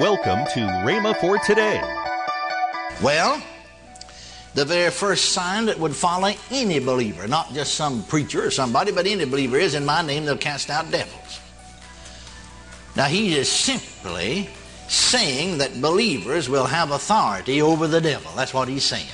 Welcome to Rhema for today. Well, the very first sign that would follow any believer, not just some preacher or somebody, but any believer is in my name they'll cast out devils. Now he is simply saying that believers will have authority over the devil. That's what he's saying.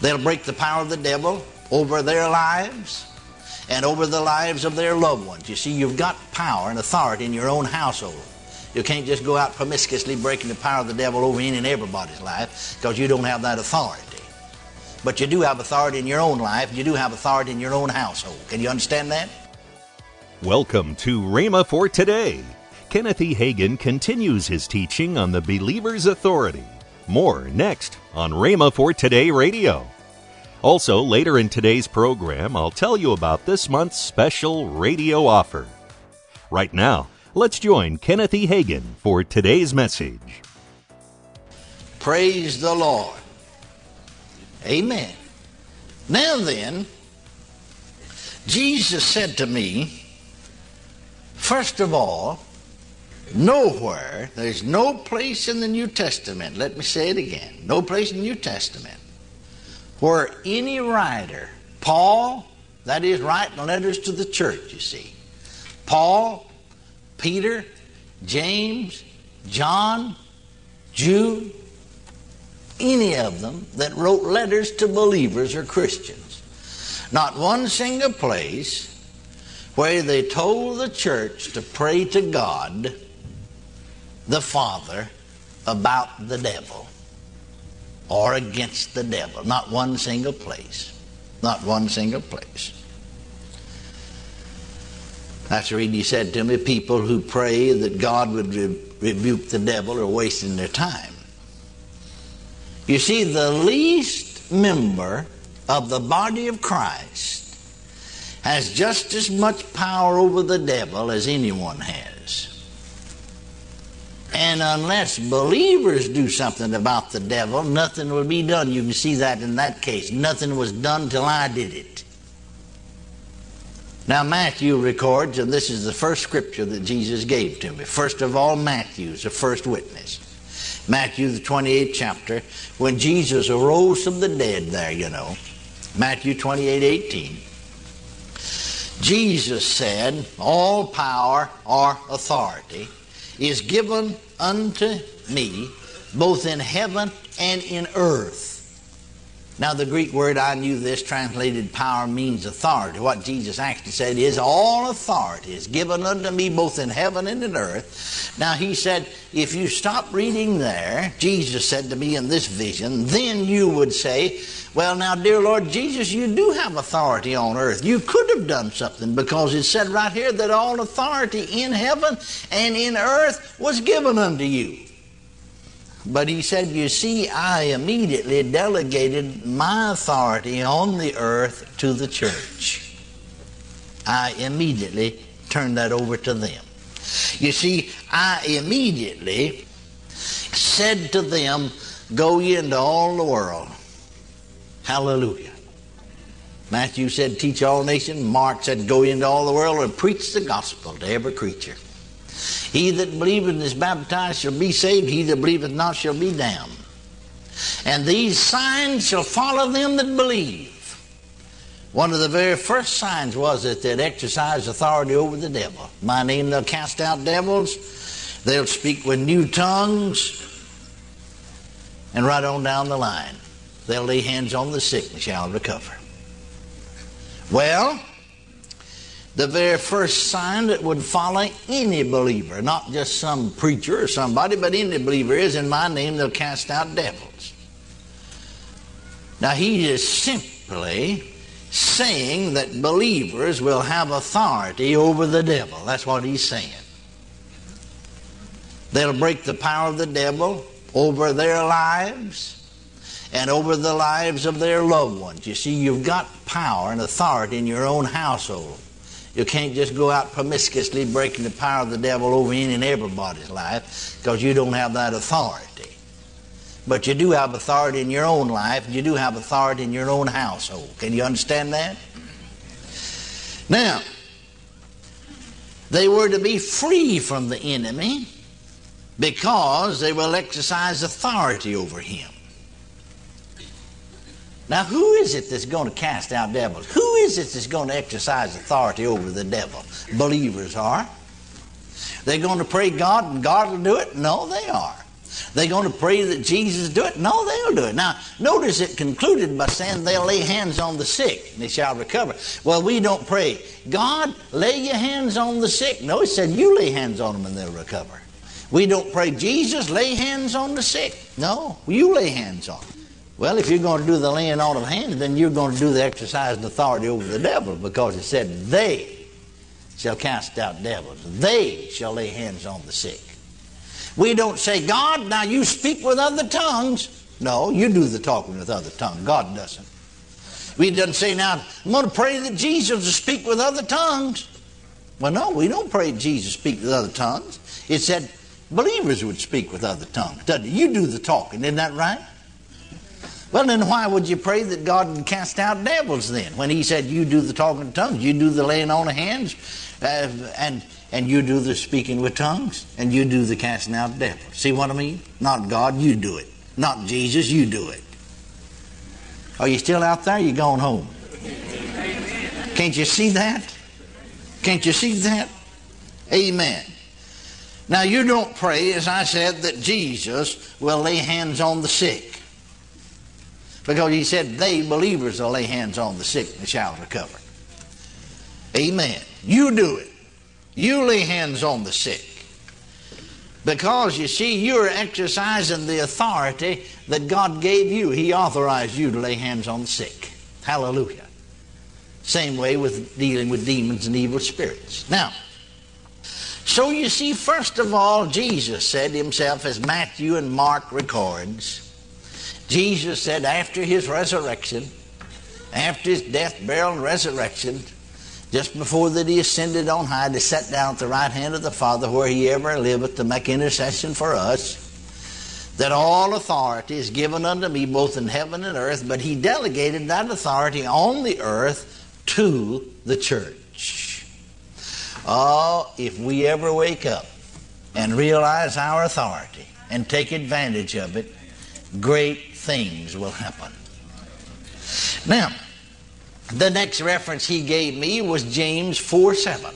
They'll break the power of the devil over their lives and over the lives of their loved ones. You see, you've got power and authority in your own household. You can't just go out promiscuously breaking the power of the devil over any and everybody's life because you don't have that authority. But you do have authority in your own life. You do have authority in your own household. Can you understand that? Welcome to Rhema for today. Kenneth E. Hagin continues his teaching on the believer's authority. More next on Rhema for Today Radio. Also, later in today's program, I'll tell you about this month's special radio offer. Right now, Let's join Kenneth E. Hagin for today's message. Praise the Lord. Amen. Now then, Jesus said to me, first of all, nowhere, there's no place in the New Testament, let me say it again, no place in the New Testament where any writer, Paul, that is writing letters to the church, you see, Paul, Peter, James, John, Jude, any of them that wrote letters to believers or Christians. Not one single place where they told the church to pray to God, the Father, about the devil or against the devil. Not one single place. Not one single place. That's the reason he said to me, people who pray that God would re- rebuke the devil are wasting their time. You see, the least member of the body of Christ has just as much power over the devil as anyone has. And unless believers do something about the devil, nothing will be done. You can see that in that case. Nothing was done till I did it. Now, Matthew records, and this is the first scripture that Jesus gave to me. First of all, Matthew's the first witness. Matthew, the 28th chapter, when Jesus arose from the dead, there, you know. Matthew 28 18. Jesus said, All power or authority is given unto me, both in heaven and in earth. Now, the Greek word I knew this translated power means authority. What Jesus actually said is, All authority is given unto me both in heaven and in earth. Now, he said, if you stop reading there, Jesus said to me in this vision, then you would say, Well, now, dear Lord Jesus, you do have authority on earth. You could have done something because it said right here that all authority in heaven and in earth was given unto you. But he said, You see, I immediately delegated my authority on the earth to the church. I immediately turned that over to them. You see, I immediately said to them, Go ye into all the world. Hallelujah. Matthew said, Teach all nations. Mark said, Go into all the world and preach the gospel to every creature. He that believeth and is baptized shall be saved, he that believeth not shall be damned. And these signs shall follow them that believe. One of the very first signs was that they'd exercise authority over the devil. My name they'll cast out devils, they'll speak with new tongues, and right on down the line, they'll lay hands on the sick and shall recover. Well, the very first sign that would follow any believer, not just some preacher or somebody, but any believer is in my name they'll cast out devils. Now he is simply saying that believers will have authority over the devil. That's what he's saying. They'll break the power of the devil over their lives and over the lives of their loved ones. You see, you've got power and authority in your own household. You can't just go out promiscuously breaking the power of the devil over any and everybody's life because you don't have that authority. But you do have authority in your own life, and you do have authority in your own household. Can you understand that? Now, they were to be free from the enemy because they will exercise authority over him. Now, who is it that's going to cast out devils? Who is it that's going to exercise authority over the devil? Believers are. They're going to pray God and God will do it? No, they are. They're going to pray that Jesus do it? No, they'll do it. Now, notice it concluded by saying they'll lay hands on the sick and they shall recover. Well, we don't pray, God, lay your hands on the sick. No, it said you lay hands on them and they'll recover. We don't pray, Jesus, lay hands on the sick. No, you lay hands on them. Well, if you're going to do the laying on of hands, then you're going to do the exercise authority over the devil because it said, they shall cast out devils. They shall lay hands on the sick. We don't say, God, now you speak with other tongues. No, you do the talking with other tongues. God doesn't. We doesn't say, now, I'm going to pray that Jesus will speak with other tongues. Well, no, we don't pray Jesus speak with other tongues. It said believers would speak with other tongues, doesn't it? You do the talking, isn't that right? Well, then why would you pray that God would cast out devils then? When He said, You do the talking in tongues, you do the laying on of hands, uh, and, and you do the speaking with tongues, and you do the casting out of devils. See what I mean? Not God, you do it. Not Jesus, you do it. Are you still out there? You're going home? Can't you see that? Can't you see that? Amen. Now, you don't pray, as I said, that Jesus will lay hands on the sick. Because he said, they believers will lay hands on the sick and shall recover. Amen. You do it. You lay hands on the sick. Because you see, you're exercising the authority that God gave you. He authorized you to lay hands on the sick. Hallelujah. Same way with dealing with demons and evil spirits. Now, so you see, first of all, Jesus said himself, as Matthew and Mark records, Jesus said after his resurrection, after his death, burial, and resurrection, just before that he ascended on high to sit down at the right hand of the Father where he ever liveth to make intercession for us, that all authority is given unto me both in heaven and earth, but he delegated that authority on the earth to the church. Oh, if we ever wake up and realize our authority and take advantage of it, great things will happen. Now, the next reference he gave me was James 4 7.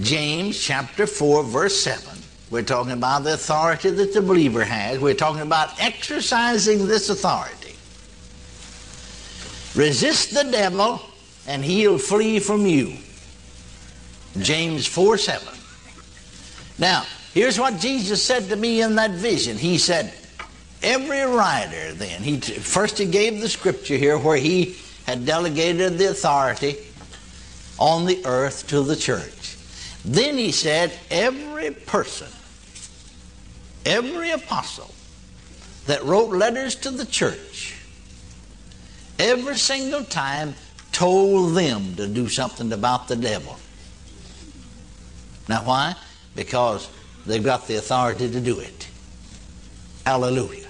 James chapter 4, verse 7. We're talking about the authority that the believer has. We're talking about exercising this authority. Resist the devil, and he'll flee from you. James 4 7. Now, here's what Jesus said to me in that vision. He said, Every writer then, he first he gave the scripture here where he had delegated the authority on the earth to the church. Then he said, every person, every apostle that wrote letters to the church, every single time told them to do something about the devil. Now, why? Because they've got the authority to do it. Hallelujah.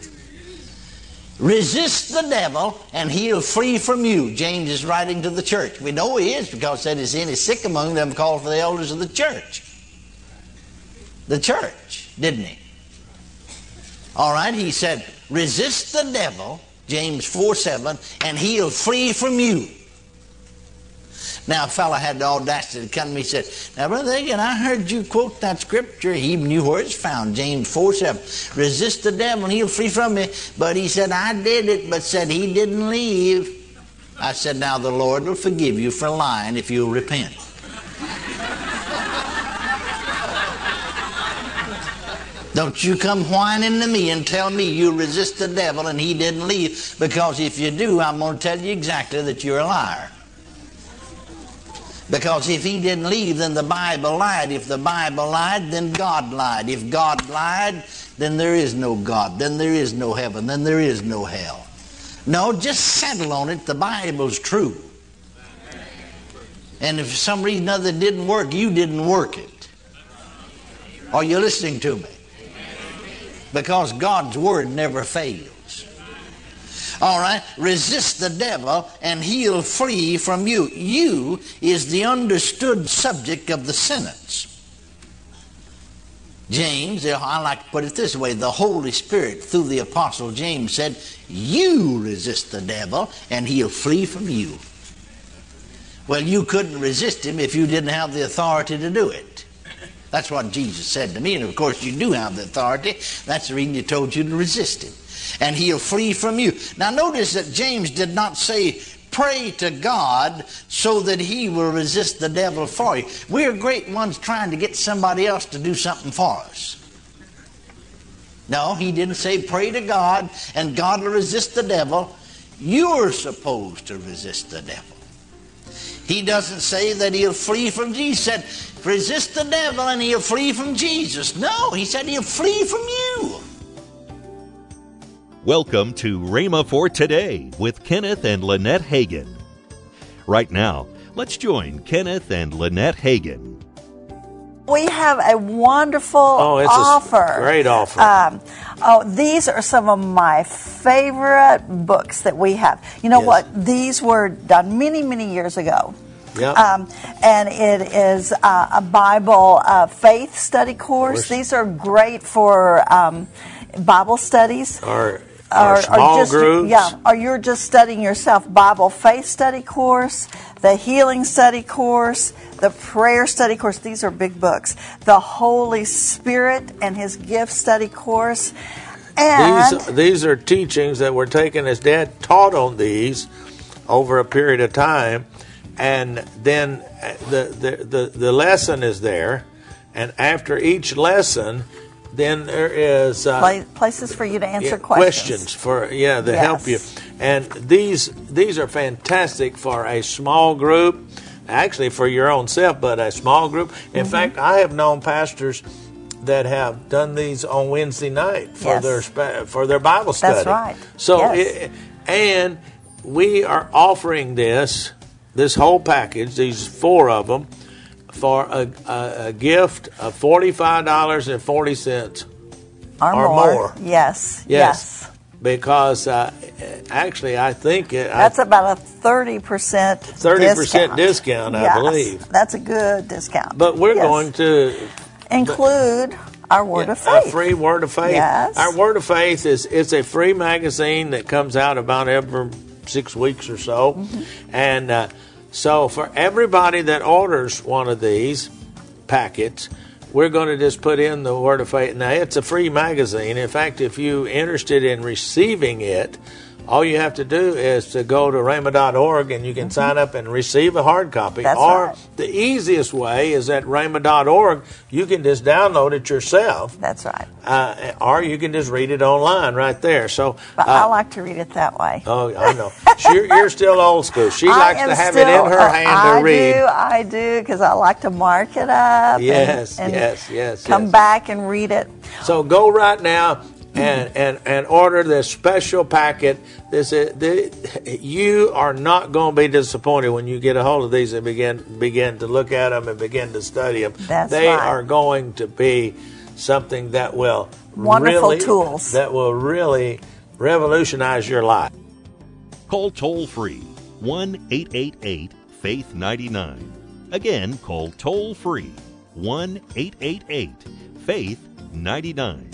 Resist the devil and he'll flee from you. James is writing to the church. We know he is because that is any sick among them called for the elders of the church. The church, didn't he? All right, he said, resist the devil, James 4 7, and he'll flee from you. Now, a fellow had the audacity to come to me and said, Now, Brother Hagin, I heard you quote that scripture. He knew where it's found, James 4 7. Resist the devil and he'll flee from me. But he said, I did it, but said he didn't leave. I said, Now the Lord will forgive you for lying if you'll repent. Don't you come whining to me and tell me you resist the devil and he didn't leave, because if you do, I'm going to tell you exactly that you're a liar. Because if he didn't leave, then the Bible lied. If the Bible lied, then God lied. If God lied, then there is no God. Then there is no heaven. Then there is no hell. No, just settle on it. The Bible's true. And if for some reason other didn't work, you didn't work it. Are you listening to me? Because God's Word never fails. All right? Resist the devil and he'll flee from you. You is the understood subject of the sentence. James, I like to put it this way the Holy Spirit, through the Apostle James, said, You resist the devil, and he'll flee from you. Well, you couldn't resist him if you didn't have the authority to do it. That's what Jesus said to me, and of course, you do have the authority. That's the reason he told you to resist him. And he'll flee from you. Now, notice that James did not say, Pray to God so that He will resist the devil for you. We're great ones trying to get somebody else to do something for us. No, He didn't say pray to God and God will resist the devil. You're supposed to resist the devil. He doesn't say that he'll flee from Jesus. He said, resist the devil and he'll flee from Jesus. No, he said he'll flee from you. Welcome to Rhema for Today with Kenneth and Lynette Hagin. Right now, let's join Kenneth and Lynette Hagin. We have a wonderful oh, it's offer. A great offer. Um, oh, these are some of my favorite books that we have. You know Yes. what? These were done many, many years ago. Yeah. Um, and it is uh, a Bible uh, faith study course. Course. These are great for um, Bible studies. our, our or, small or just, groups. Yeah, or you're just studying yourself Bible faith study course, the healing study course, the prayer study course. These are big books. The Holy Spirit and His gift study course. And These, these are teachings that were taken as Dad taught on these over a period of time, and then uh, the the, the, the lesson is there, and after each lesson, then there is uh, pla- places for you to answer yeah, questions. for yeah to Yes. help you, and these these are fantastic for a small group, actually for your own self, but a small group. Mm-hmm. In fact, I have known pastors that have done these on Wednesday night for Yes. their for their Bible study. That's right. So Yes. it, and we are offering this this whole package, these four of them, for a, a, a gift of forty five dollars and forty cents. or, or more. more. Yes. Yes. Because uh, actually, I think it, I- That's about a 30% 30% discount. discount, I Yes, believe. That's a good discount. but we're Yes. going to include our word of a faith. free word of faith. Yes. Our word of faith is it's a free magazine that comes out about every six weeks or so, Mm-hmm. and uh, so for everybody that orders one of these packets. We're going to just put in the word of faith. Now it's a free magazine. In fact, if you're interested in receiving it, all you have to do is to go to rhema.org and you can sign up and receive a hard copy. Mm-hmm. That's or right. the easiest way is at rhema.org. You can just download it yourself That's right. uh, or you can just read it online right there. So, But uh, I like to read it that way. oh, I know. You're, you're still old school. She I likes to have still- it in her oh, hand I to read. I do, I do, because I like to mark it up. and- Yes, and yes, yes, Come yes. back and read it. So go right now and and and order this special packet. This is the, you are not going to be disappointed when you get a hold of these and begin begin to look at them and begin to study them. That's they right. are going to be something that will Wonderful really, tools. that will really revolutionize your life. Call toll free 1 888 Faith 99. Again, call toll free 1 888 Faith 99.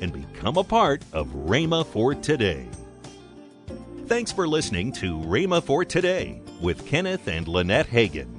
and become a part of Rhema for Today. Thanks for listening to Rhema for Today with Kenneth and Lynette Hagin.